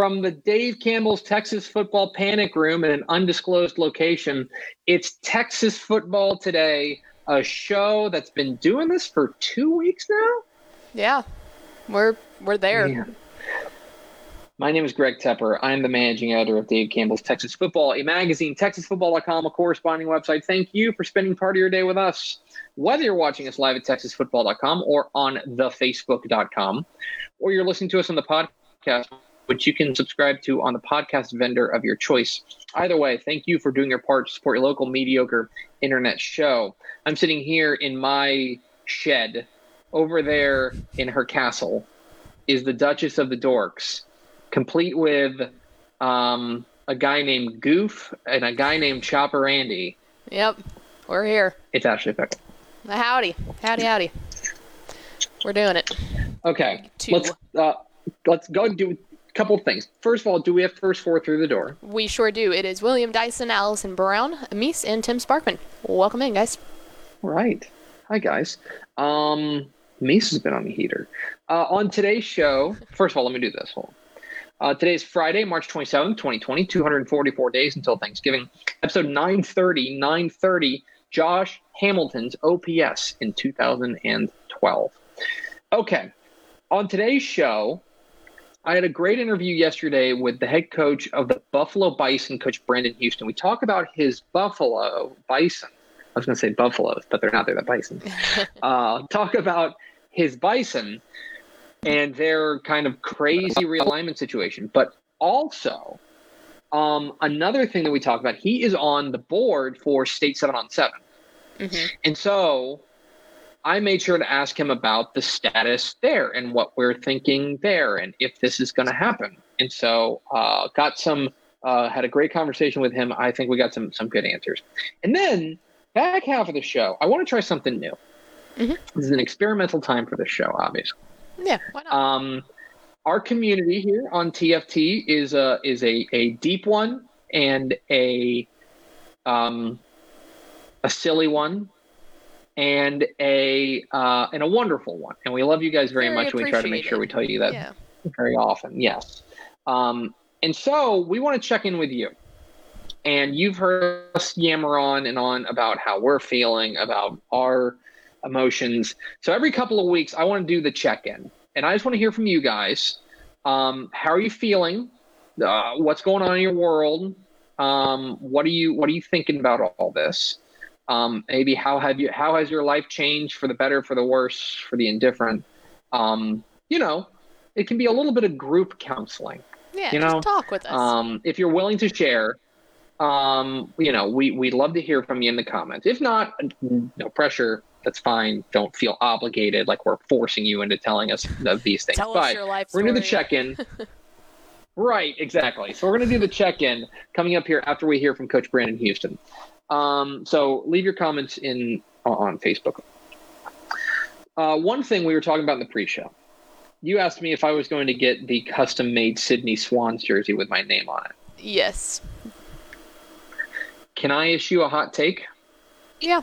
From the Dave Campbell's Texas Football Panic Room in an undisclosed location, it's Texas Football Today, a show that's been doing this for two weeks now. Yeah, we're we're there. Man. My name is Greg Tepper. I'm the managing editor of Dave Campbell's Texas Football, a magazine, texasfootball.com, a corresponding website. Thank you for spending part of your day with us. Whether you're watching us live at texasfootball.com or on thefacebook.com, or you're listening to us on the podcast, which you can subscribe to on the podcast vendor of your choice. Either way, thank you for doing your part to support your local mediocre internet show. I'm sitting here in my shed. Over there in her castle is the Duchess of the Dorks, complete with um, a guy named Goof and a guy named Chopper Andy. Yep, we're here. It's Ashley Pickle. Howdy, howdy, howdy. We're doing it. Okay, Two. let's uh, let's go and do couple things. First of all, do we have first four through the door? We sure do. It is William Dyson, Allison Brown, Amis, and Tim Sparkman. Welcome in, guys. Right. Hi, guys. Um, Mace has been on the heater. Uh, on today's show, first of all, let me do this. Hold on. Uh, today is Friday, March 27th, 2020, 244 days until Thanksgiving. Episode 930, 930, Josh Hamilton's OPS in 2012. Okay. On today's show, I had a great interview yesterday with the head coach of the Buffalo Bison, Coach Brandon Houston. We talk about his Buffalo Bison. I was going to say Buffaloes, but they're not. They're the Bison. uh, talk about his Bison and their kind of crazy realignment situation. But also, um, another thing that we talk about, he is on the board for State 7 on 7. Mm-hmm. And so I made sure to ask him about the status there and what we're thinking there and if this is going to happen. And so uh, got some, uh, had a great conversation with him. I think we got some some good answers. And then back half of the show, I want to try something new. Mhm. This is an experimental time for this show, obviously. Yeah, why not? Um, our community here on TFT is a is a, a deep one and a um, a silly one and a uh, and a wonderful one. And we love you guys very, Very much. and We try to make sure we tell you that yeah. very often. Yes. Um, and so we want to check in with you. And you've heard us yammer on and on about how we're feeling, about our emotions. So every couple of weeks, I want to do the check in. And I just want to hear from you guys. Um, how are you feeling? Uh, what's going on in your world? Um, what are you What are you thinking about all this? Um, maybe how have you How has your life changed for the better, for the worse, for the indifferent? Um, you know, it can be a little bit of group counseling. Yeah, you just know, talk with us. Um, if you're willing to share, um, you know, we we'd love to hear from you in the comments. If not, no pressure. That's fine. Don't feel obligated like we're forcing you into telling us of these things. Tell but us your life we're gonna do the check-in. right, exactly. So we're gonna do the check-in coming up here after we hear from Coach Brandon Houston. Um, so leave your comments in on Facebook. Uh, one thing we were talking about in the pre-show. You asked me if I was going to get the custom-made Sydney Swans jersey with my name on it. Yes. Can I issue a hot take? Yeah.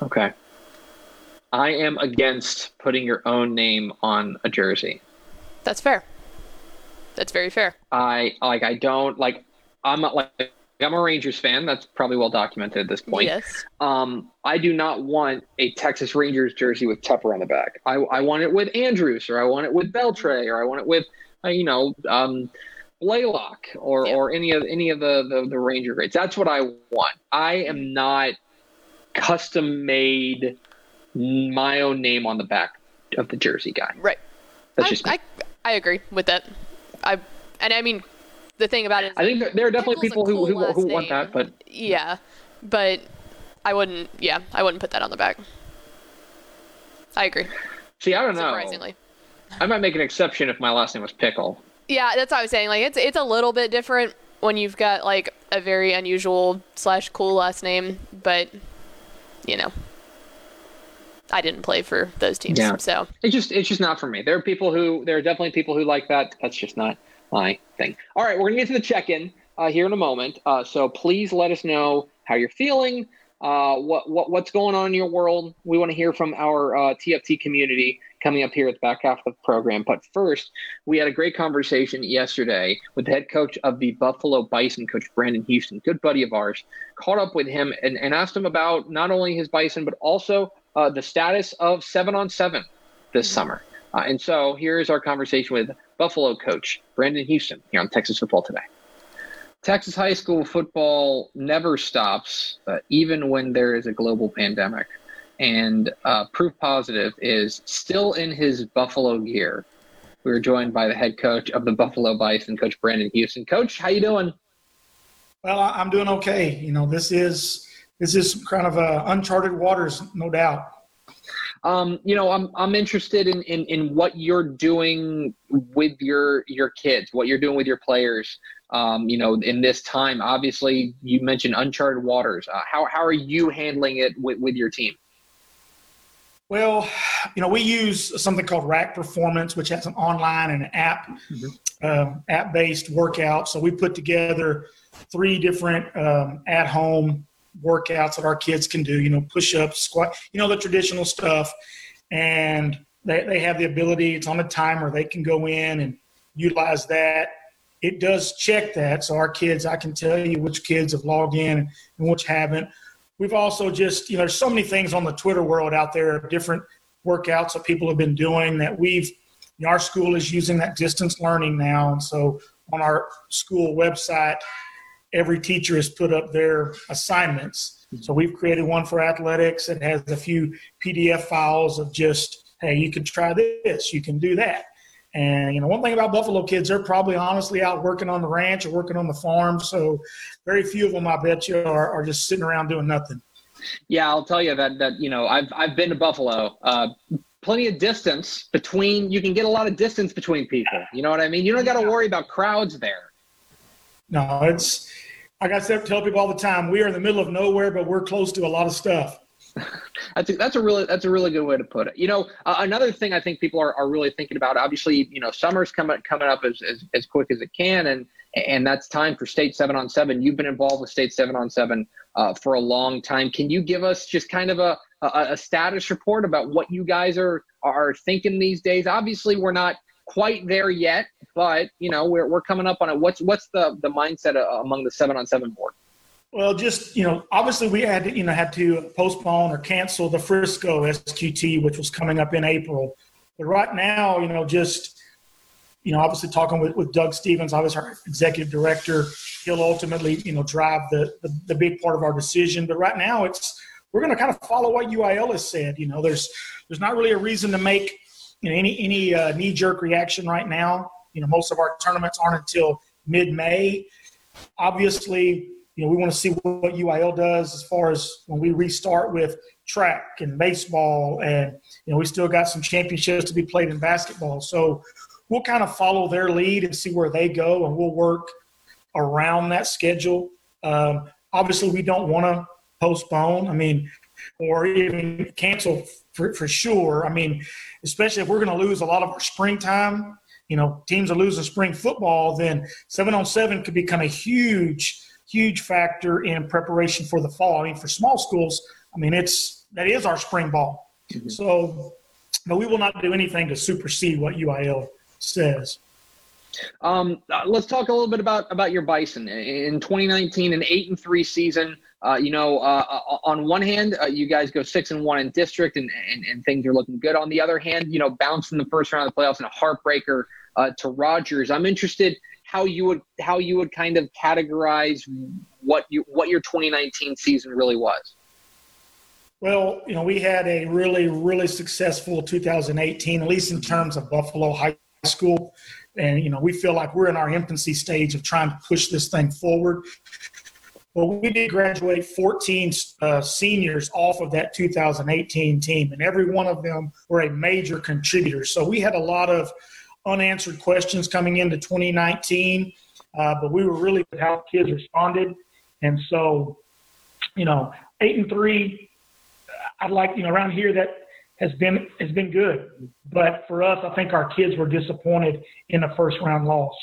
Okay. I am against putting your own name on a jersey. That's fair. That's very fair. I like I don't like I'm not like I'm a Rangers fan. That's probably well documented at this point. Yes. Um, I do not want a Texas Rangers jersey with Tepper on the back. I, I want it with Andrus, or I want it with Beltre, or I want it with, uh, you know, um, Blalock, or Yeah. or any of any of the, the the Ranger grades. That's what I want. I am not custom made my own name on the back of the jersey guy. Right. That's I, just me. I, I agree with that. I and I mean, the thing about it, is I think there, are definitely people who cool who, who last want that, but yeah, but I wouldn't. Yeah, I wouldn't put that on the back. I agree. see, I don't know. Surprisingly. I might make an exception if my last name was Pickle. Yeah, that's what I was saying. Like it's it's a little bit different when you've got like a very unusual slash cool last name, but you know, I didn't play for those teams, Yeah. so It's just it's just not for me. There are people who there are definitely people who like that. That's just not my thing. All right, we're gonna get to the check-in uh, here in a moment. Uh, so please let us know how you're feeling. Uh, what what what's going on in your world? We want to hear from our uh, TFT community coming up here at the back half of the program. But first, we had a great conversation yesterday with the head coach of the Buffalo Bison, Coach Brandon Houston, good buddy of ours. Caught up with him and, and asked him about not only his Bison but also uh, the status of seven on seven this summer. Uh, and so here's our conversation with Buffalo coach Brandon Houston here on Texas Football Today. Texas high school football never stops, uh, even when there is a global pandemic. And uh, proof positive is still in his Buffalo gear. We are joined by the head coach of the Buffalo Bison, Coach Brandon Houston. Coach, how you doing? Well, I'm doing okay. You know, this is this is kind of uh, uncharted waters, no doubt. Um, you know, I'm I'm interested in, in in what you're doing with your your kids, what you're doing with your players. Um, you know, in this time, obviously, you mentioned uncharted waters. Uh, how how are you handling it with, with your team? Well, you know, we use something called Rack Performance, which has an online and an app um, app based workout. So we put together three different um, at home workouts that our kids can do. You know, push ups, squat, you know, the traditional stuff, and they they have the ability. It's on a timer. They can go in and utilize that. It does check that. So our kids, I can tell you which kids have logged in and which haven't. We've also just, you know, there's so many things on the Twitter world out there of different workouts that people have been doing that we've, you know, our school is using that distance learning now. And so on our school website, every teacher has put up their assignments. So we've created one for athletics that has a few PDF files of just, hey, you can try this, you can do that. And you know, one thing about Buffalo kids, they're probably honestly out working on the ranch or working on the farm. So very few of them, I bet you, are, are just sitting around doing nothing. Yeah, I'll tell you that that you know I've I've been to Buffalo. Uh, plenty of distance between. You can get a lot of distance between people. You know what I mean? You don't got to worry about crowds there. No, it's like I said, tell people all the time, we are in the middle of nowhere, but we're close to a lot of stuff. That's a, that's a really that's a really good way to put it. You know, uh, another thing I think people are, are really thinking about. Obviously, you know, summer's coming coming up as, as as quick as it can, and and that's time for state seven on seven. You've been involved with state seven on seven uh, for a long time. Can you give us just kind of a, a a status report about what you guys are are thinking these days? Obviously, we're not quite there yet, but you know, we're we're coming up on it. What's what's the the mindset uh, among the seven on seven board? Well, just you know, obviously we had to, you know had to postpone or cancel the Frisco SQT, which was coming up in April. But right now, you know, just you know, obviously talking with, with Doug Stevens, obviously our executive director, he'll ultimately you know drive the, the the big part of our decision. But right now, it's we're going to kind of follow what UIL has said. You know, there's there's not really a reason to make you know any any uh, knee jerk reaction right now. You know, most of our tournaments aren't until mid May. Obviously, you know, we want to see what UIL does as far as when we restart with track and baseball, and you know, we still got some championships to be played in basketball. So we'll kind of follow their lead and see where they go, and we'll work around that schedule. Um, obviously, we don't want to postpone. I mean, or even cancel for, for sure. I mean, especially if we're going to lose a lot of our springtime. You know, teams are losing spring football, then seven on seven could become a huge huge factor in preparation for the fall. I mean, for small schools, I mean, it's that is our spring ball. Mm-hmm. So, but we will not do anything to supersede what UIL says. Um, uh, let's talk a little bit about about your Bison in 2019, an eight and three season. Uh, you know, uh, uh, on one hand, uh, you guys go six and one in district, and, and, and things are looking good. On the other hand, you know, bounced in the first round of the playoffs and a heartbreaker uh, to Rogers. I'm interested how you would how you would kind of categorize what you what your 2019 season really was. Well, you know, we had a really really successful 2018, at least in terms of Buffalo High School, and you know, we feel like we're in our infancy stage of trying to push this thing forward. Well, we did graduate 14 uh, seniors off of that 2018 team, and every one of them were a major contributor. So we had a lot of unanswered questions coming into 2019, uh, but we were really with how kids responded. And so, you know, eight and three, I'd like, you know, around here that has been has been good. But for us, I think our kids were disappointed in the first round loss.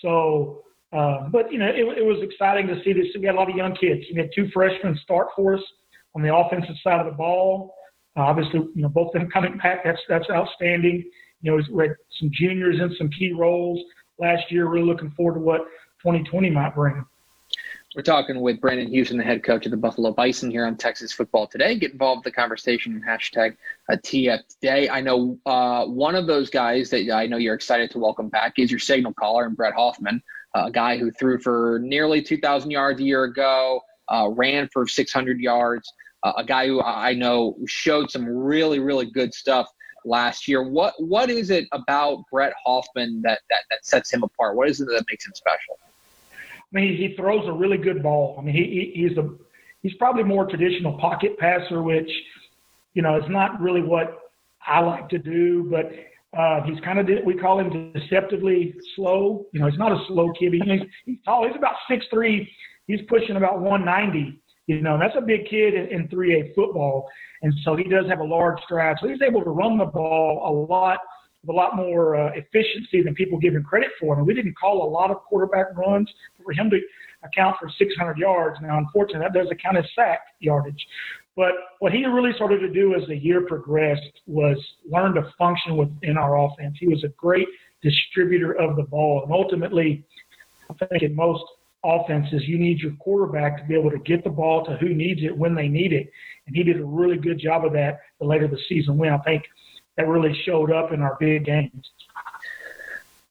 So uh, but you know, it, it, was exciting to see this. We had a lot of young kids. We had two freshmen start for us on the offensive side of the ball. Uh, obviously, you know, both of them coming back. That's that's outstanding. You know, we had some juniors in some key roles last year. Really looking forward to what 2020 might bring. We're talking with Brandon Houston, the head coach of the Buffalo Bison here on Texas Football Today. Get involved in the conversation and hashtag TF Today. I know uh, one of those guys that I know you're excited to welcome back is your signal caller and Brett Hoffman a guy who threw for nearly 2,000 yards a year ago, uh, ran for 600 yards, uh, a guy who I know showed some really, really good stuff last year. What what is it about Brett Hoffman that that, that sets him apart? What is it that makes him special? I mean, he throws a really good ball. I mean, he, he's a he's probably more traditional pocket passer, which you know is not really what I like to do, but uh, he's kind of we call him deceptively slow. You know, he's not a slow kid. He's, he's tall. He's about six three. He's pushing about 190. You know, and that's a big kid in, in 3A football, and so he does have a large stride. So he's able to run the ball a lot with a lot more uh, efficiency than people give him credit for. And we didn't call a lot of quarterback runs for him to account for 600 yards. Now, unfortunately, that does account as sack yardage. But what he really started to do as the year progressed was learn to function within our offense. He was a great distributor of the ball. And ultimately, I think in most offenses, you need your quarterback to be able to get the ball to who needs it when they need it. And he did a really good job of that the later the season went. I think that really showed up in our big games.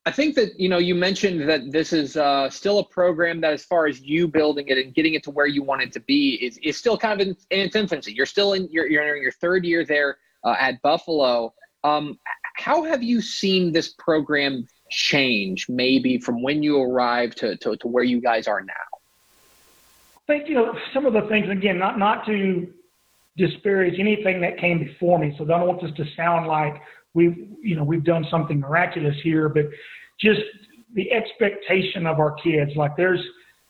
I think that you know you mentioned that this is uh, still a program that, as far as you building it and getting it to where you want it to be, is, is still kind of in, in its infancy. You're still in you're, you're in your third year there uh, at Buffalo. Um, how have you seen this program change, maybe from when you arrived to, to, to where you guys are now? I think you know some of the things again, not not to disparage anything that came before me. So I don't want this to sound like we've you know we've done something miraculous here, but just the expectation of our kids. Like there's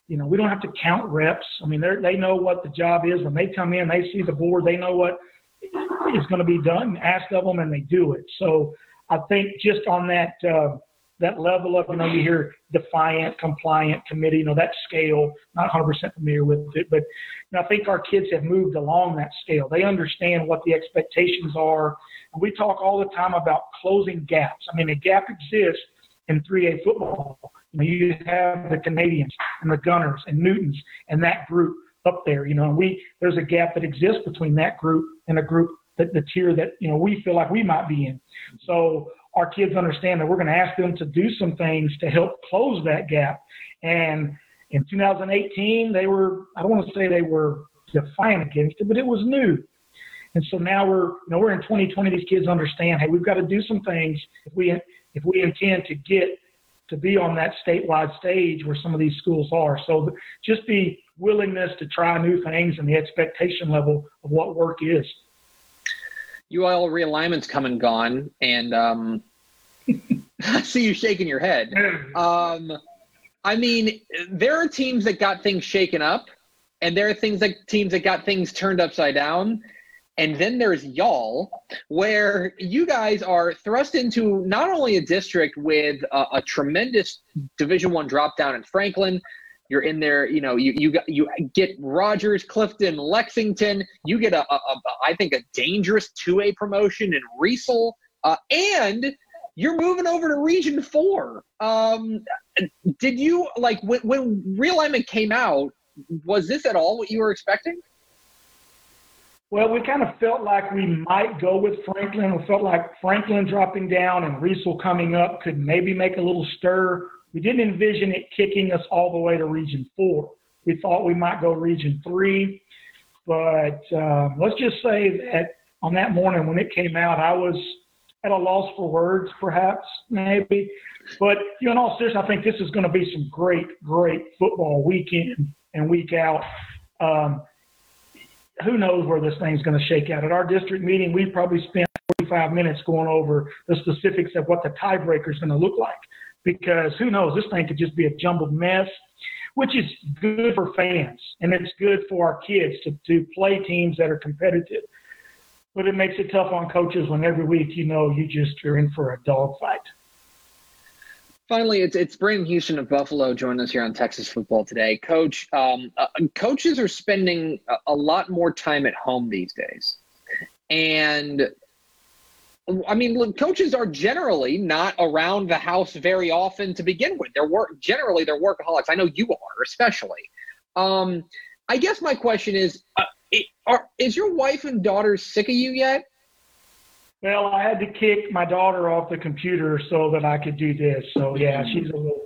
you know we don't have to count reps. I mean they they know what the job is when they come in. They see the board. They know what is going to be done, asked of them, and they do it. So I think just on that. Uh, that level of, you know, you hear defiant, compliant, committee, you know, that scale, not 100% familiar with it, but you know, I think our kids have moved along that scale. They understand what the expectations are. And we talk all the time about closing gaps. I mean, a gap exists in 3A football. You, know, you have the Canadians and the Gunters and Newtons and that group up there, you know, and we, there's a gap that exists between that group and a group that the tier that, you know, we feel like we might be in. So our kids understand that we're going to ask them to do some things to help close that gap. And in 2018, they were, I don't want to say they were defiant against it, but it was new. And so now we're, you know, we're in 2020. These kids understand, hey, we've got to do some things if we, if we intend to get to be on that statewide stage where some of these schools are. So just the willingness to try new things and the expectation level of what work is. UIL realignment's come and gone, and um, I see you shaking your head. Um, I mean, there are teams that got things shaken up, and there are things like teams that got things turned upside down. And then there's y'all, where you guys are thrust into not only a district with a, a tremendous Division One drop down in Franklin, you're in there, you know, you you got you get Rogers, Clifton, Lexington. You get a, a, a I think a dangerous two A promotion in Riesel, uh, and you're moving over to Region Four. Um, did you like when, when realignment came out? Was this at all what you were expecting? Well, we kind of felt like we might go with Franklin. We felt like Franklin dropping down and Riesel coming up could maybe make a little stir. We didn't envision it kicking us all the way to Region 4. We thought we might go Region 3. But um, let's just say that on that morning when it came out, I was at a loss for words, perhaps, maybe. But you know, in all seriousness, I think this is going to be some great, great football week in and week out. Um, who knows where this thing's going to shake out. At our district meeting, we probably spent 45 minutes going over the specifics of what the tiebreaker is going to look like. Because who knows, this thing could just be a jumbled mess, which is good for fans and it's good for our kids to, to play teams that are competitive. But it makes it tough on coaches when every week you know you just are in for a dogfight. Finally, it's it's Brandon Houston of Buffalo joining us here on Texas Football Today. Coach, um, uh, coaches are spending a, a lot more time at home these days, and I mean, look, coaches are generally not around the house very often to begin with. They're work generally they're workaholics. I know you are, especially. Um, I guess my question is, uh, it, are, is your wife and daughter sick of you yet? Well, I had to kick my daughter off the computer so that I could do this. So yeah, she's a little.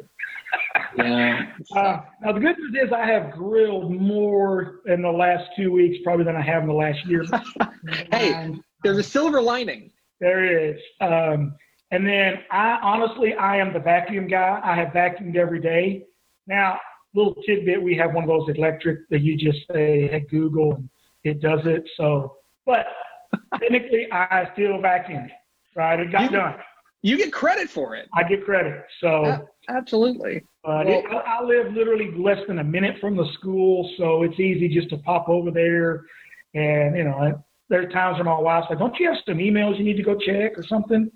yeah. Uh, now the good news is I have grilled more in the last two weeks probably than I have in the last year. hey, there's a silver lining. There is. Um, and then I honestly, I am the vacuum guy. I have vacuumed every day. Now, little tidbit, we have one of those electric that you just say, hey, Google, and it does it. So, but technically, I still vacuumed. Right, it got you, done. You get credit for it. I get credit. So uh, absolutely. But well, it, I live literally less than a minute from the school, so it's easy just to pop over there. And you know, there are times when my wife's like, "Don't you have some emails you need to go check or something?"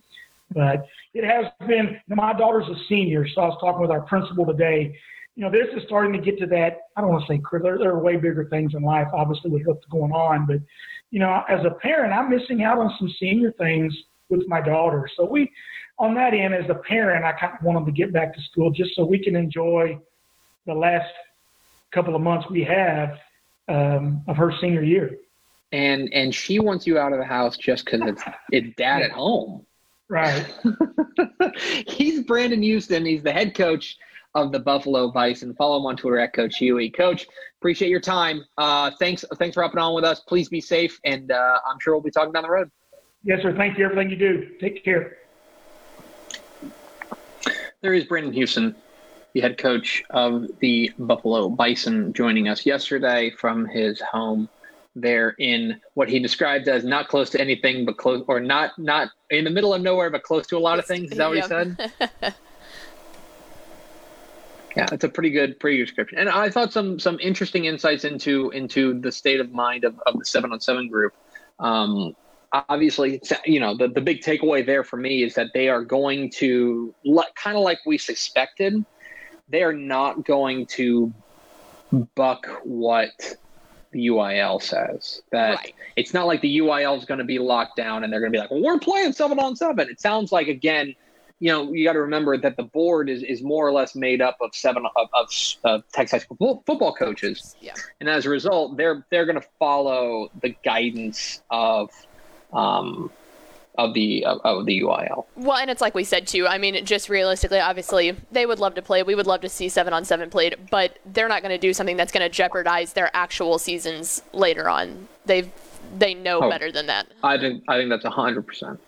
But it has been. My daughter's a senior, so I was talking with our principal today. You know, this is starting to get to that. I don't want to say there, there are way bigger things in life, obviously, with what's going on. But you know, as a parent, I'm missing out on some senior things with my daughter. So we, on that end, as a parent, I kind of want them to get back to school just so we can enjoy the last couple of months we have um, of her senior year. And and she wants you out of the house just because it's it's dad at home. Right. He's Brandon Houston. He's the head coach of the Buffalo Bison. Follow him on Twitter at Coach Huey. Coach, appreciate your time. Uh, thanks, thanks for hopping on with us. Please be safe, and uh, I'm sure we'll be talking down the road. Yes, sir. Thank you. Everything you do. Take care. There is Brandon Houston, the head coach of the Buffalo Bison, joining us yesterday from his home there in what he described as not close to anything but close or not not in the middle of nowhere but close to a lot of things. Is that what he said? Yeah. It's a pretty good pretty good description. And i thought some some interesting insights into into the state of mind of, of the seven on seven group. Um, obviously you know the, the big takeaway there for me is that they are going to kind of like we suspected they are not going to buck what the UIL says. That right. it's not like the UIL is going to be locked down and they're going to be like, well, we're playing seven on seven. It sounds like again, you know, you got to remember that the board is, is more or less made up of seven of, of, of Texas football, football coaches, yeah. and as a result, they're they're going to follow the guidance of um, of the of, of, the UIL. Well, and it's like we said too. I mean, just realistically, obviously, they would love to play. We would love to see seven on seven played, but they're not going to do something that's going to jeopardize their actual seasons later on. They've they know oh, better than that. I think I think that's hundred percent.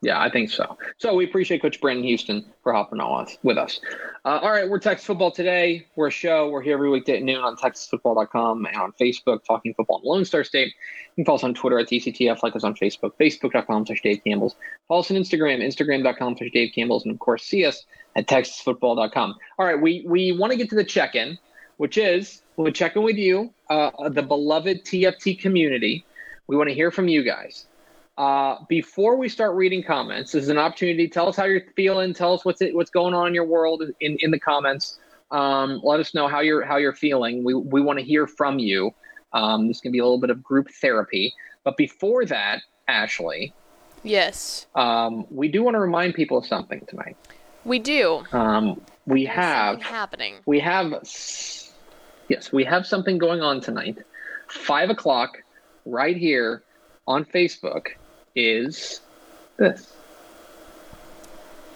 Yeah, I think so. So we appreciate Coach Brandon Houston for hopping on with us. Uh, all right, we're Texas Football today. We're a show. We're here every weekday at noon on TexasFootball.com and on Facebook, Talking Football in Lone Star State. You can follow us on Twitter at DCTF, like us on Facebook, Facebook.com slash Dave Campbell's. Follow us on Instagram, Instagram.com slash Dave Campbell's, and of course, see us at TexasFootball.com. All right, we, we want to get to the check in, which is we'll check in with you, uh, the beloved TFT community. We want to hear from you guys. Uh, before we start reading comments, this is an opportunity. Tell us how you're feeling. Tell us what's it, what's going on in your world in, in the comments. Um, let us know how you're how you're feeling. We we want to hear from you. Um, this can be a little bit of group therapy. But before that, Ashley, Yes, um, we do want to remind people of something tonight. we do. Um, we There's have happening. we have yes we have something going on tonight. Five o'clock, right here on Facebook, is this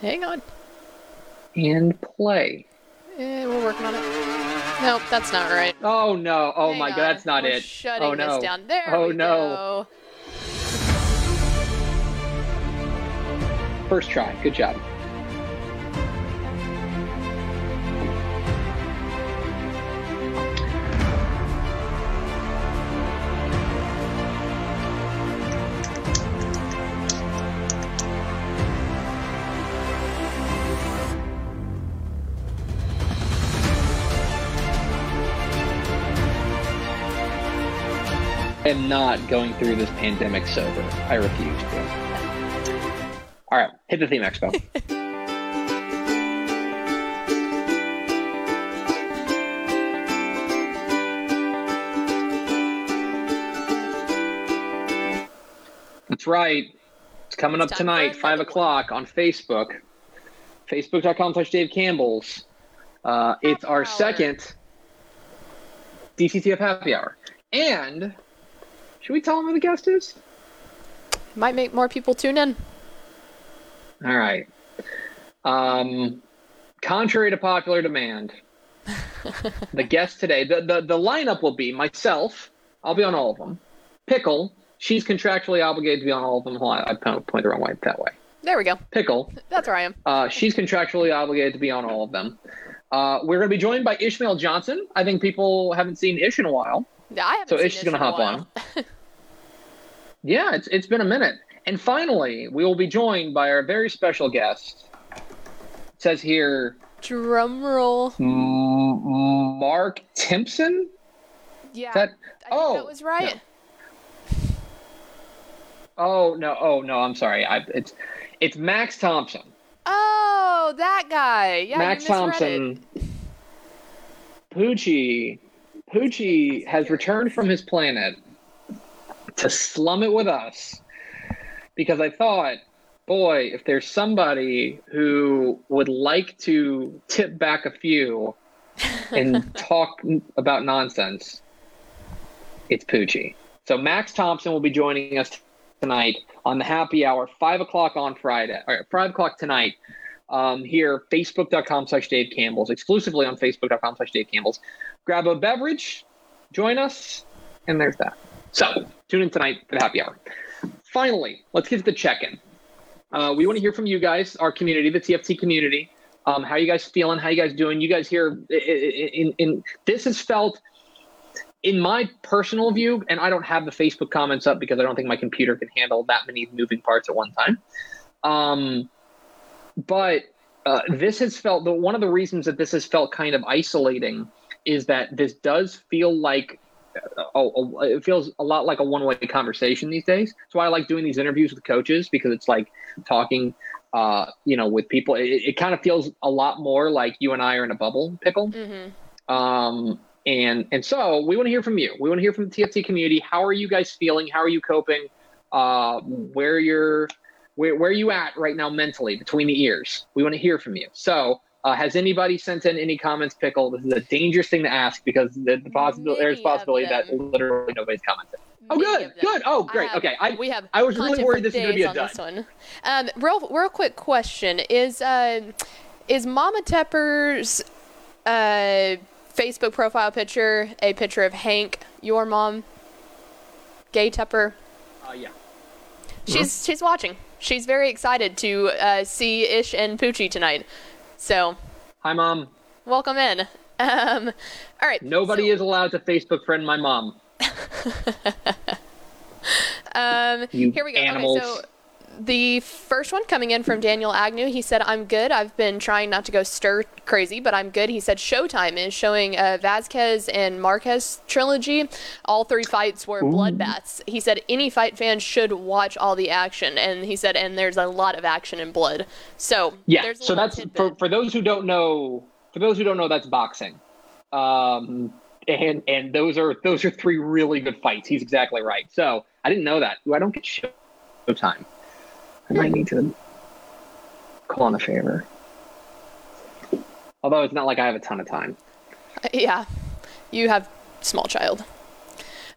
Hang on. and play. Eh, we're working on it. Nope, that's not right. Oh no! Oh Hang my on. god, that's not We're it. Shutting oh no! this down. There oh no! go. First try. Good job. Am not going through this pandemic sober. I refuse to. All right, hit the theme expo. That's right. It's coming up It's time for tonight, five o'clock on Facebook. Facebook.com slash Dave Campbell's. Uh, it's our second DCTF happy hour. And should we tell them who the guest is? Might make more people tune in. All right. Um, contrary to popular demand, the guest today, the, the, the lineup will be myself. I'll be on all of them. Pickle. She's contractually obligated to be on all of them. Hold on, I point the wrong way that way. There we go. Pickle. That's where I am. Uh, she's contractually obligated to be on all of them. Uh, we're going to be joined by Ishmael Johnson. I think people haven't seen Ish in a while. Yeah, I haven't So Ish is going to hop on. Yeah, it's it's been a minute. And finally, we will be joined by our very special guest. It says here Drum roll. M- Mark Timpson. Yeah, That I think oh that was right. oh no oh no I'm sorry I it's it's Max Thompson. Oh, that guy. Yeah, Max Thompson. Poochie Poochie has returned from his planet to slum it with us because I thought, boy, if there's somebody who would like to tip back a few and talk about nonsense, it's Poochie. So Max Thompson will be joining us tonight on the happy hour, five o'clock on Friday, or five o'clock tonight. Um, here, facebook.com slash Dave Campbell's, exclusively on facebook.com slash Dave Campbell's. Grab a beverage, join us, and there's that. So tune in tonight for the happy hour. Finally, let's get to the check-in. Uh, we want to hear from you guys, our community, the TFT community. Um, how you guys feeling? How you guys doing? You guys here in, in, in this has felt in my personal view, and I don't have the Facebook comments up because I don't think my computer can handle that many moving parts at one time. Um, but uh, this has felt the one of the reasons that this has felt kind of isolating is that this does feel like oh, it feels a lot like a one-way conversation these days. That's why I like doing these interviews with coaches because it's like talking, uh, you know, with people. It, it kind of feels a lot more like you and I are in a bubble pickle. Mm-hmm. Um, and and so we want to hear from you. We want to hear from the TFT community. How are you guys feeling? How are you coping? Uh, where you're, where where are you at right now mentally between the ears? We want to hear from you. So. Uh, has anybody sent in any comments, Pickle? This is a dangerous thing to ask because the, the possibility there's a possibility that literally nobody's commented. Oh, good, good. Oh, I great. have- okay, I we have. I was really worried for this was gonna be a on dud. this one. Um, real, real quick question: Is uh, is Mama Tepper's uh, Facebook profile picture a picture of Hank, your mom, Gay Tepper? uh, yeah. She's she's watching. She's very excited to uh, see Ish and Poochie tonight. So Hi, mom. welcome in. Um, all right. Nobody so, is allowed to Facebook friend my mom. Um, You here we go. animals. Okay, so the first one coming in from Daniel Agnew. He said, "I'm good. I've been trying not to go stir crazy, but I'm good." He said, "Showtime is showing uh, Vazquez and Marquez trilogy. All three fights were bloodbaths." He said, "Any fight fan should watch all the action," and he said, "And there's a lot of action and blood." So Yeah. So that's for, for those who don't know. For those who don't know, that's boxing. Um, and and those are those are three really good fights. He's exactly right. So I didn't know that. Ooh, I don't get Showtime. I might need to call in a favor. Although it's not like I have a ton of time. Yeah, you have small child.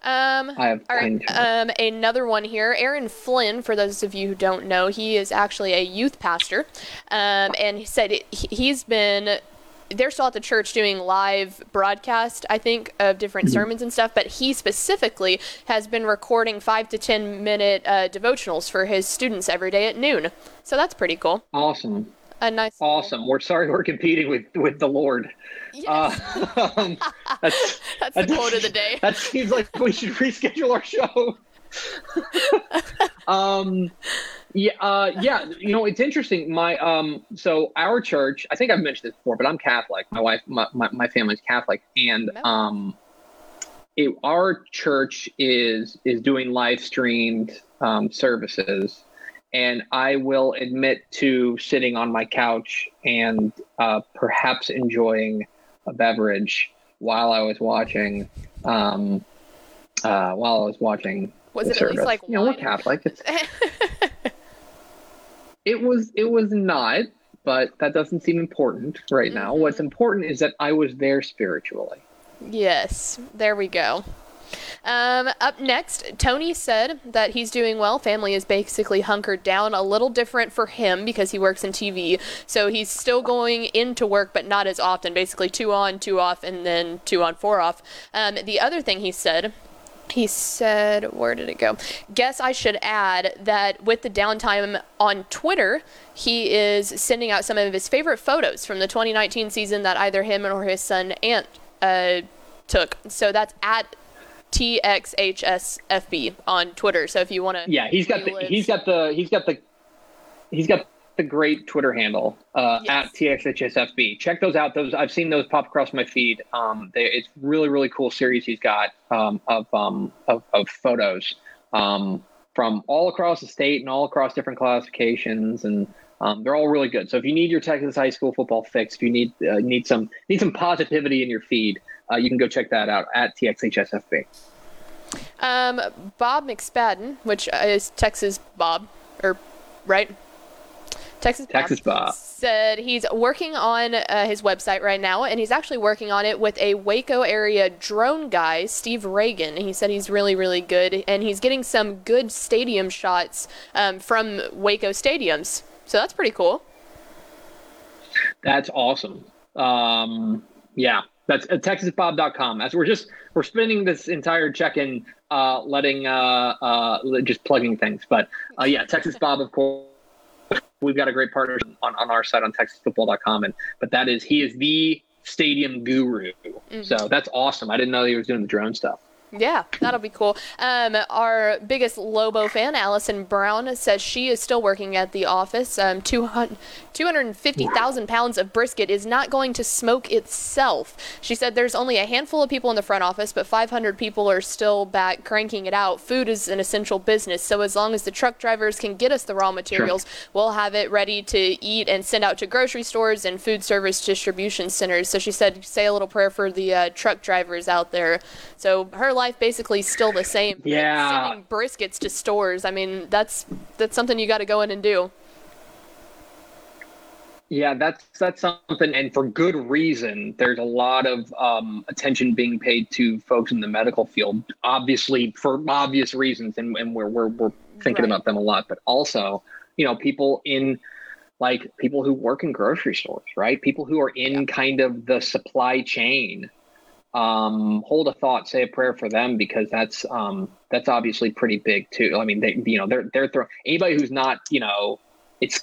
Um, I have all right. Um, another one here. Aaron Flynn, for those of you who don't know, he is actually a youth pastor, um, and he said it, he's been. They're still at the church doing live broadcast, I think, of different sermons and stuff. But he specifically has been recording five to ten minute uh, devotionals for his students every day at noon. So that's pretty cool. Awesome. A nice. Awesome. We're sorry we're competing with with the Lord. Yes, Uh, um, that's, that's the quote of the day. That seems like we should reschedule our show. um, yeah, uh, yeah. You know, it's interesting. My um, so our church. I think I've mentioned this before, but I'm Catholic. My wife, my my, my family's Catholic, and No. um, it, our church is is doing live streamed um, services. And I will admit to sitting on my couch and uh, perhaps enjoying a beverage while I was watching um, uh, while I was watching Was it at least like you know, we're? Catholic. It was it was not, but that doesn't seem important right now. Mm-hmm. What's important is that I was there spiritually. Yes, there we go. Um, up next, Tony said that he's doing well. Family is basically hunkered down. A little different for him because he works in TV. So he's still going into work, but not as often. Basically, two on, two off, and then two on, four off. Um, the other thing he said he said, where did it go? Guess I should add that with the downtime on Twitter, he is sending out some of his favorite photos from the 2019 season that either him or his son Ant uh, took. So that's at TXHSFB on Twitter. So if you want to, Yeah, he's got the he's got the he's got the he's got the great Twitter handle uh, Yes. at TXHSFB. Check those out. Those I've seen those pop across my feed. Um, they, it's really really cool series he's got um, of, um, of of photos um, from all across the state and all across different classifications and. Um, they're all really good. So if you need your Texas high school football fix, if you need uh, need some need some positivity in your feed, uh, you can go check that out at TXHSFB. Um, Bob McSpadden, which is Texas Bob, or right? Texas Bob, Texas Bob. said he's working on uh, his website right now, and he's actually working on it with a Waco area drone guy, Steve Reagan. He said he's really, really good, and he's getting some good stadium shots um, from Waco stadiums. So that's pretty cool. That's awesome. Um, yeah, that's uh, TexasBob.com. As we're just we're spending this entire check-in, uh, letting uh, uh, just plugging things. But uh, yeah, Texas Bob, of course. We've got a great partner on, on our site on TexasFootball.com, and but that is he is the stadium guru. Mm-hmm. So that's awesome. I didn't know he was doing the drone stuff. Yeah, that'll be cool. Um, our biggest Lobo fan, Allison Brown, says she is still working at the office. Um, 200 250,000 pounds of brisket is not going to smoke itself. She said there's only a handful of people in the front office, but 500 people are still back cranking it out. Food is an essential business, so as long as the truck drivers can get us the raw materials, we'll have it ready to eat and send out to grocery stores and food service distribution centers. So she said, say a little prayer for the uh, truck drivers out there. So her life basically still the same. Yeah. Sending briskets to stores. I mean, that's that's something you got to go in and do. Yeah, that's that's something, and for good reason. There's a lot of um, attention being paid to folks in the medical field, obviously for obvious reasons, and, and we're we're we're thinking Right. about them a lot. But also, you know, people in like people who work in grocery stores, right? People who are in kind of the supply chain. Um, hold a thought, say a prayer for them because that's um, that's obviously pretty big too. I mean, they you know they're they're throw anybody who's not you know it's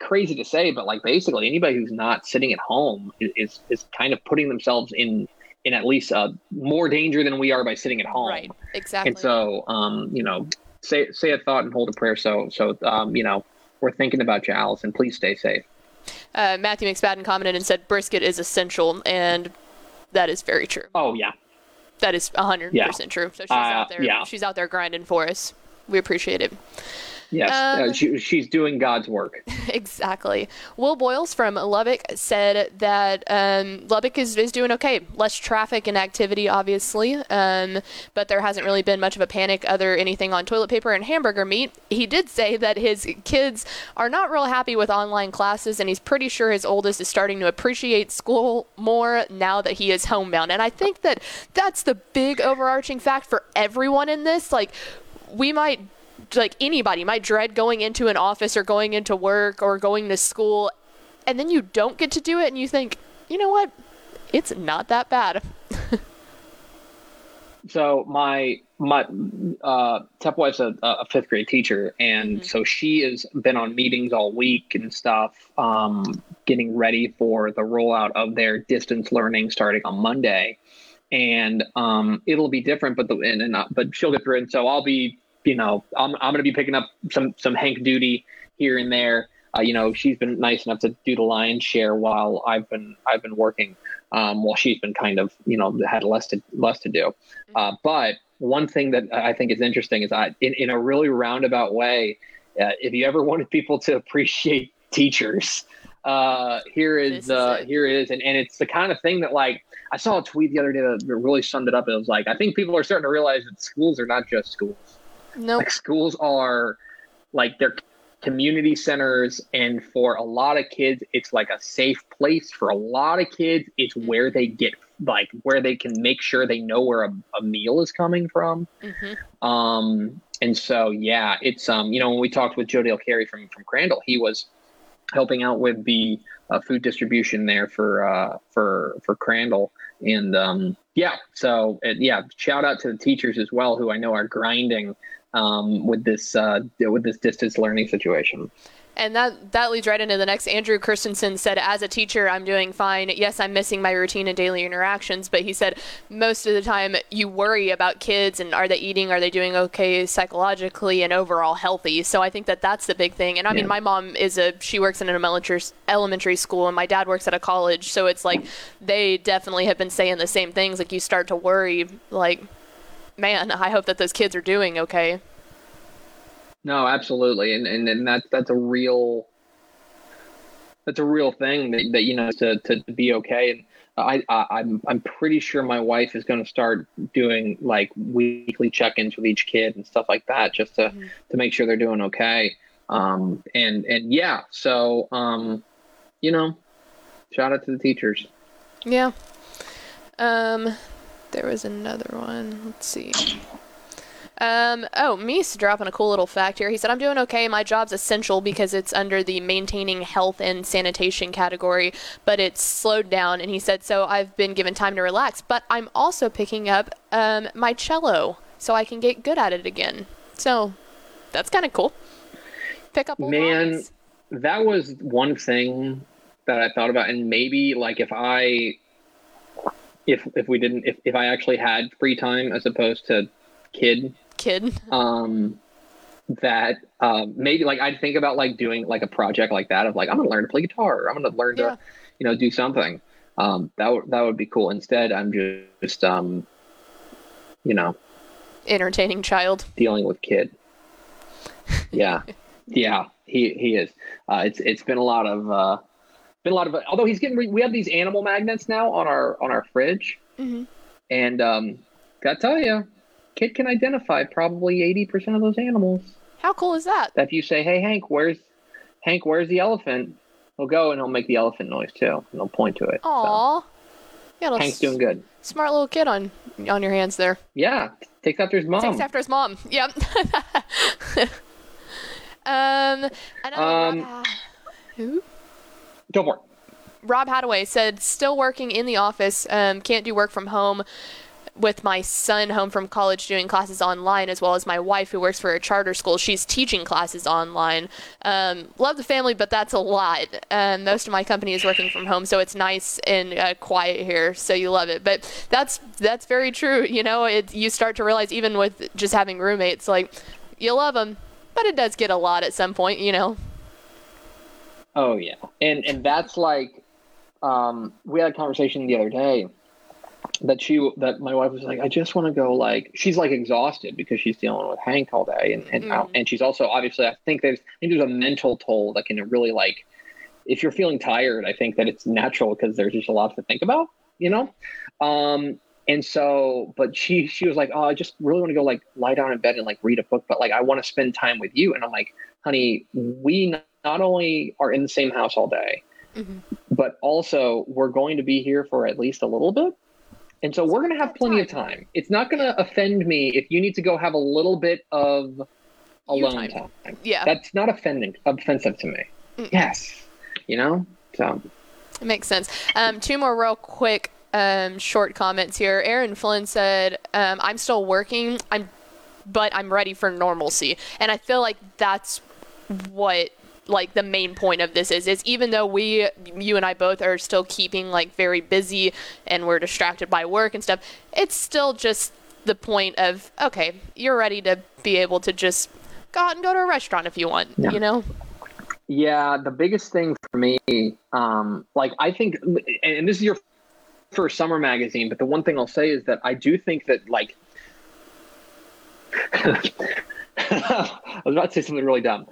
crazy to say, but like basically anybody who's not sitting at home is is, is kind of putting themselves in in at least uh, more danger than we are by sitting at home. Right. Exactly. And so, um, you know, say say a thought and hold a prayer. So so um, you know, we're thinking about you, Allison. Please stay safe. uh, Matthew McSpadden commented and said brisket is essential, and that is very true. Oh yeah, That is 100% true. So she's Uh, out there. yeah. She's out there grinding for us. We appreciate it. Yes, Um, uh, she, she's doing God's work. exactly. Will Boyles from Lubbock said that um, Lubbock is, is doing okay. Less traffic and activity, obviously, um, but there hasn't really been much of a panic other anything on toilet paper and hamburger meat. He did say that his kids are not real happy with online classes, and he's pretty sure his oldest is starting to appreciate school more now that he is homebound. And I think that that's the big overarching fact for everyone in this. Like, we might like anybody. Might dread going into an office or going into work or going to school and then you don't get to do it and you think you know what? It's not that bad. So my my uh, Tep wife's a, a fifth grade teacher, and so she has been on meetings all week and stuff, um, getting ready for the rollout of their distance learning starting on Monday, and um, it'll be different, but the and, and uh, but she'll get through it. And so I'll be, you know, I'm I'm gonna be picking up some some Hank duty here and there. Uh, you know, she's been nice enough to do the lion's share while I've been I've been working, um, while she's been kind of you know had less to less to do. Uh, but one thing that I think is interesting is I, in, in a really roundabout way, uh, if you ever wanted people to appreciate teachers, uh, here is, is uh, here it is, and, and it's the kind of thing that like I saw a tweet the other day that really summed it up. It was like I think people are starting to realize that schools are not just schools nope. like schools are like they're community centers and for a lot of kids it's like a safe place. For a lot of kids it's where they get like where they can make sure they know where a, a meal is coming from. Hmm um and so yeah it's um you know when we talked with joe dale carey from from crandall he was helping out with the uh, food distribution there for uh for for crandall. And um yeah so uh, yeah shout out to the teachers as well who i know are grinding um with this uh with this distance learning situation. And that that leads right into the next. Andrew christensen said as a teacher i'm doing fine. Yes i'm missing my routine and daily interactions but he said most of the time you worry about kids and are they eating are they doing okay psychologically and overall healthy. So i think that that's the big thing. And i mean my mom is a she works in an elementary elementary school and my dad works at a college. So it's like they definitely have been saying the same things. Like you start to worry like man i hope that those kids are doing okay No, absolutely, and and, and that's that's a real that's a real thing that, that you know to, to be okay. And I, I I'm I'm pretty sure my wife is going to start doing like weekly check-ins with each kid and stuff like that, just to Mhm. to make sure they're doing okay. Um, and and yeah, so um, you know, shout out to the teachers. Yeah. Um, there was another one. Let's see. Um, oh, Meese dropping a cool little fact here. He said, I'm doing okay. My job's essential because it's under the maintaining health and sanitation category, but it's slowed down. And he said, so I've been given time to relax, but I'm also picking up um, my cello so I can get good at it again. So that's kind of cool. Pick up Man, hobbies. that was one thing that I thought about, and maybe like if I, if if we didn't, if if I actually had free time as opposed to kid, Kid. um, that um maybe like I'd think about like doing like a project like that of like I'm gonna learn to play guitar, or I'm gonna learn Yeah. to, you know, do something. Um, that would that would be cool. Instead, I'm just um, you know, Entertaining child. dealing with kid. Yeah, yeah, he he is. Uh, it's it's been a lot of uh, been a lot of. Although he's getting, re- we have these animal magnets now on our on our fridge, Mhm. and um, gotta tell you, kid can identify probably eighty percent of those animals. How cool is that? That if you say, "Hey Hank, where's Hank? Where's the elephant?" He'll go and he'll make the elephant noise too, and he'll point to it. So, Yeah, Hank's doing good. smart little kid on on your hands there. Yeah, takes after his mom. Takes after his mom. Yep. um, another Um, Rob, who? Go for it. Rob Hadaway said, still working in the office. Um, can't do work from home. With my son home from college doing classes online, as well as my wife who works for a charter school, she's teaching classes online. Um, love the family, but that's a lot. Um, most of my company is working from home, so it's nice and uh, quiet here. So you love it, but that's that's very true. You know, it you start to realize even with just having roommates, like you love them, but it does get a lot at some point. You know. Oh yeah, and and that's like, um, we had a conversation the other day that she that my wife was like, I just want to go like she's like exhausted because she's dealing with Hank all day and and, Mm. and she's also obviously I think there's I think there's a mental toll that can really like if you're feeling tired, I think that it's natural because there's just a lot to think about, you know? Um and so but she she was like, Oh, I just really want to go like lie down in bed and like read a book, but like I want to spend time with you. And I'm like, honey, we not only are in the same house all day, Mhm. but also we're going to be here for at least a little bit. And so we're going to have plenty of time. It's not going to offend me if you need to go have a little bit of alone time. time. Yeah, That's not offending offensive to me. Mm. Yes. You know? So it makes sense. Um, two more real quick um, short comments here. Aaron Flynn said, um, "I'm still working. I'm, but I'm ready for normalcy." And I feel like that's what like the main point of this is is even though we you and I both are still keeping like very busy and we're distracted by work and stuff it's still just the point of okay you're ready to be able to just go out and go to a restaurant if you want Yeah. you know Yeah, the biggest thing for me, um, like I think, and this is your first summer magazine, but the one thing I'll say is that I do think that, like, I was about to say something really dumb.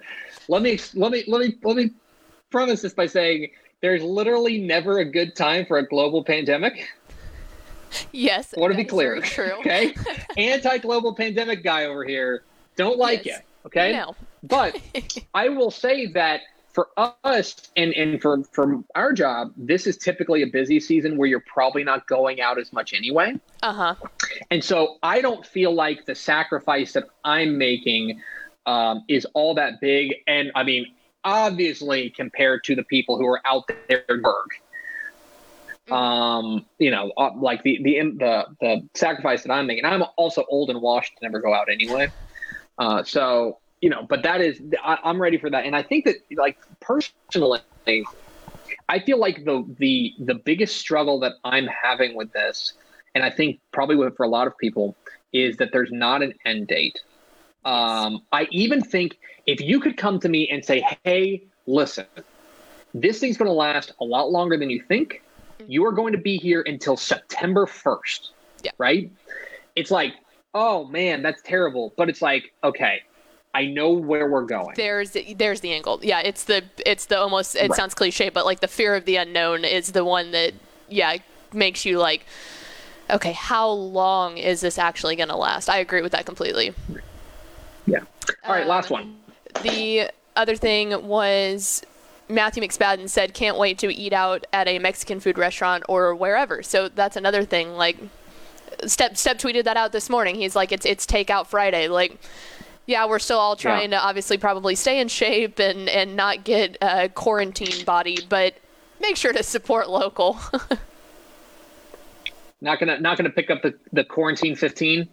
Let me let me let me let me premise this by saying there's literally never a good time for a global pandemic. yes I want to be clear. true Okay, anti-global pandemic guy over here. Don't like Yes. it. Okay, no but I will say that for us and, and for, for our job, this is typically a busy season where you're probably not going out as much anyway. uh-huh And so I don't feel like the sacrifice that I'm making um, is all that big. And I mean, obviously, compared to the people who are out there work. Um, you know, uh, like the, the the the sacrifice that I'm making. I'm also old and washed to never go out anyway. Uh, so you know, but that is I, I'm ready for that, and I think that like personally, I feel like the the the biggest struggle that I'm having with this, and I think probably with, for a lot of people, is that there's not an end date. Um, I even think if you could come to me and say, "Hey, listen, this thing's going to last a lot longer than you think. You are going to be here until September 1st." Yeah. Right? It's like, "Oh man, that's terrible." But it's like, "Okay, I know where we're going." there's there's the angle yeah it's the it's the almost it Right. sounds cliche but like the fear of the unknown is the one that yeah makes you like okay how long is this actually going to last i agree with that completely Yeah. All right, last Um, one. the other thing was Matthew McSpadden said can't wait to eat out at a Mexican food restaurant or wherever. So that's another thing. Like Step Step tweeted that out this morning. He's like it's it's takeout Friday. Like yeah, we're still all trying to obviously probably stay in shape and and not get a quarantine body, but make sure to support local. Not gonna not gonna pick up the, the quarantine 15.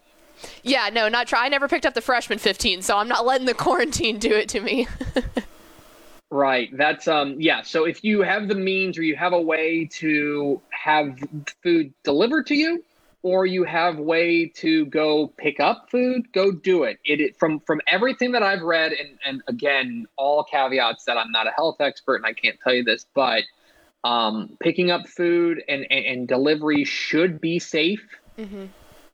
Yeah, no, not try. I never picked up the freshman 15, so I'm not letting the quarantine do it to me. Right. That's um yeah. So if you have the means or you have a way to have food delivered to you, or you have way to go pick up food, go do it. It, it from from everything that I've read, and and again, all caveats that I'm not a health expert and I can't tell you this, but um, picking up food and, and and delivery should be safe. hmm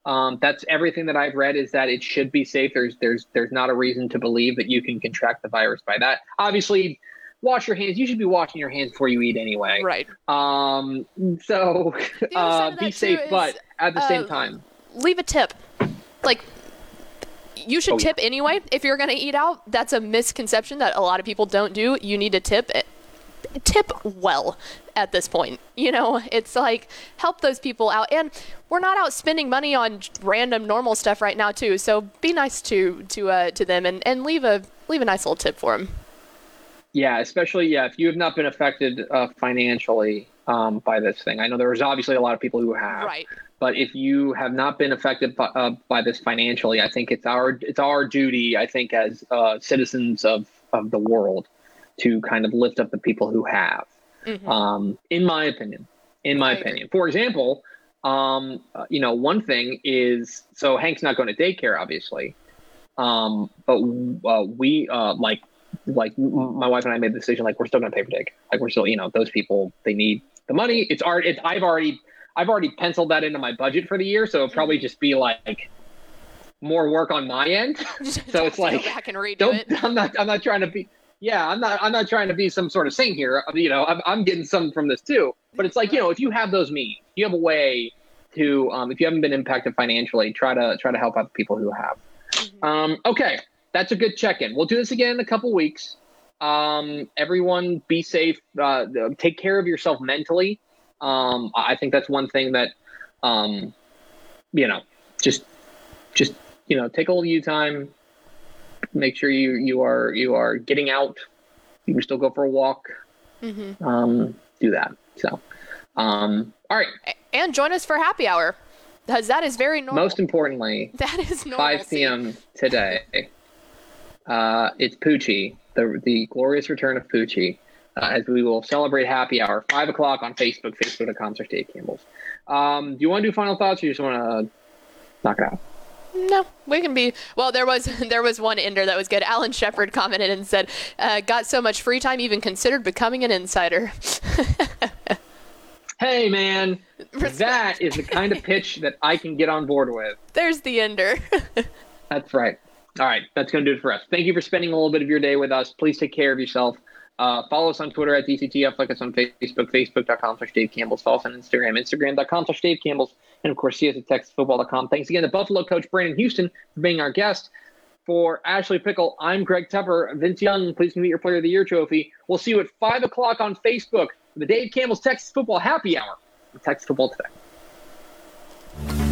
Um, that's everything that I've read is that it should be safe. There's there's there's not a reason to believe that you can contract the virus by that. Obviously, wash your hands. You should be washing your hands before you eat anyway. Right. Um, so uh, be safe, is, but at the same uh, time, leave a tip. Like, you should Oh, yeah. tip anyway if you're going to eat out. That's a misconception that a lot of people don't do. You need to tip. Tip well at this point. You know, it's like help those people out. And we're not out spending money on random normal stuff right now too. So be nice to to uh, to them and, and leave a leave a nice little tip for them. yeah, especially yeah, if you have not been affected uh, financially um, by this thing, I know there's obviously a lot of people who have. Right. but if you have not been affected by, uh, by this financially, I think it's our it's our duty, I think, as uh, citizens of of the world, to kind of lift up the people who have. Mhm. Um, in my opinion, in my I opinion, for example, um, uh, you know, one thing is so Hank's not going to daycare, obviously, um, but uh, we uh, like like my wife and I made the decision like we're still going to pay for daycare. Like we're still, you know, those people they need the money. It's art. It's I've already I've already penciled that into my budget for the year, so it'll probably just be like more work on my end. so it's like back and redo don't, it. I'm not I'm not trying to be yeah, I'm not I'm not trying to be some sort of saint here. You know, I'm I'm getting some from this too. But it's like, you know, if you have those means, you have a way to um, if you haven't been impacted financially, try to try to help out the people who have. Um, okay, that's a good check-in. We'll do this again in a couple weeks. Um, everyone, be safe. Uh, take care of yourself mentally. Um, I think that's one thing that, um, you know, just just you know, take a little you time. Make sure you you are you are getting out. You can still go for a walk. Mhm. Um, do that. So, um, all right. And join us for happy hour, because that is very normal. Most importantly, that is normal. 5 p.m. today. Uh, it's Poochie, the the glorious return of Poochie, uh, as we will celebrate happy hour, five o'clock on Facebook, Facebook.com slash Dave Campbell's. Um, do you want to do final thoughts, or you just want to knock it out? No, we can be. Well, there was there was one ender that was good. Alan Shepard commented and said, uh, "Got so much free time, even considered becoming an insider." Hey, man, Respect. that is the kind of pitch that I can get on board with. There's the ender. That's right. All right, that's going to do it for us. Thank you for spending a little bit of your day with us. Please take care of yourself. Uh, follow us on Twitter at DCTF, like us on Facebook, facebook.com slash Dave Campbell's. Follow us on Instagram, instagram.com slash Dave Campbell's. And of course, us at TexasFootball.com. Thanks again to Buffalo coach Brandon Houston for being our guest. For Ashley Pickle, I'm Greg Tepper. Vince Young, please meet your Player of the Year trophy. We'll see you at 5 o'clock on Facebook for the Dave Campbell's Texas Football Happy Hour. Texas Football Today.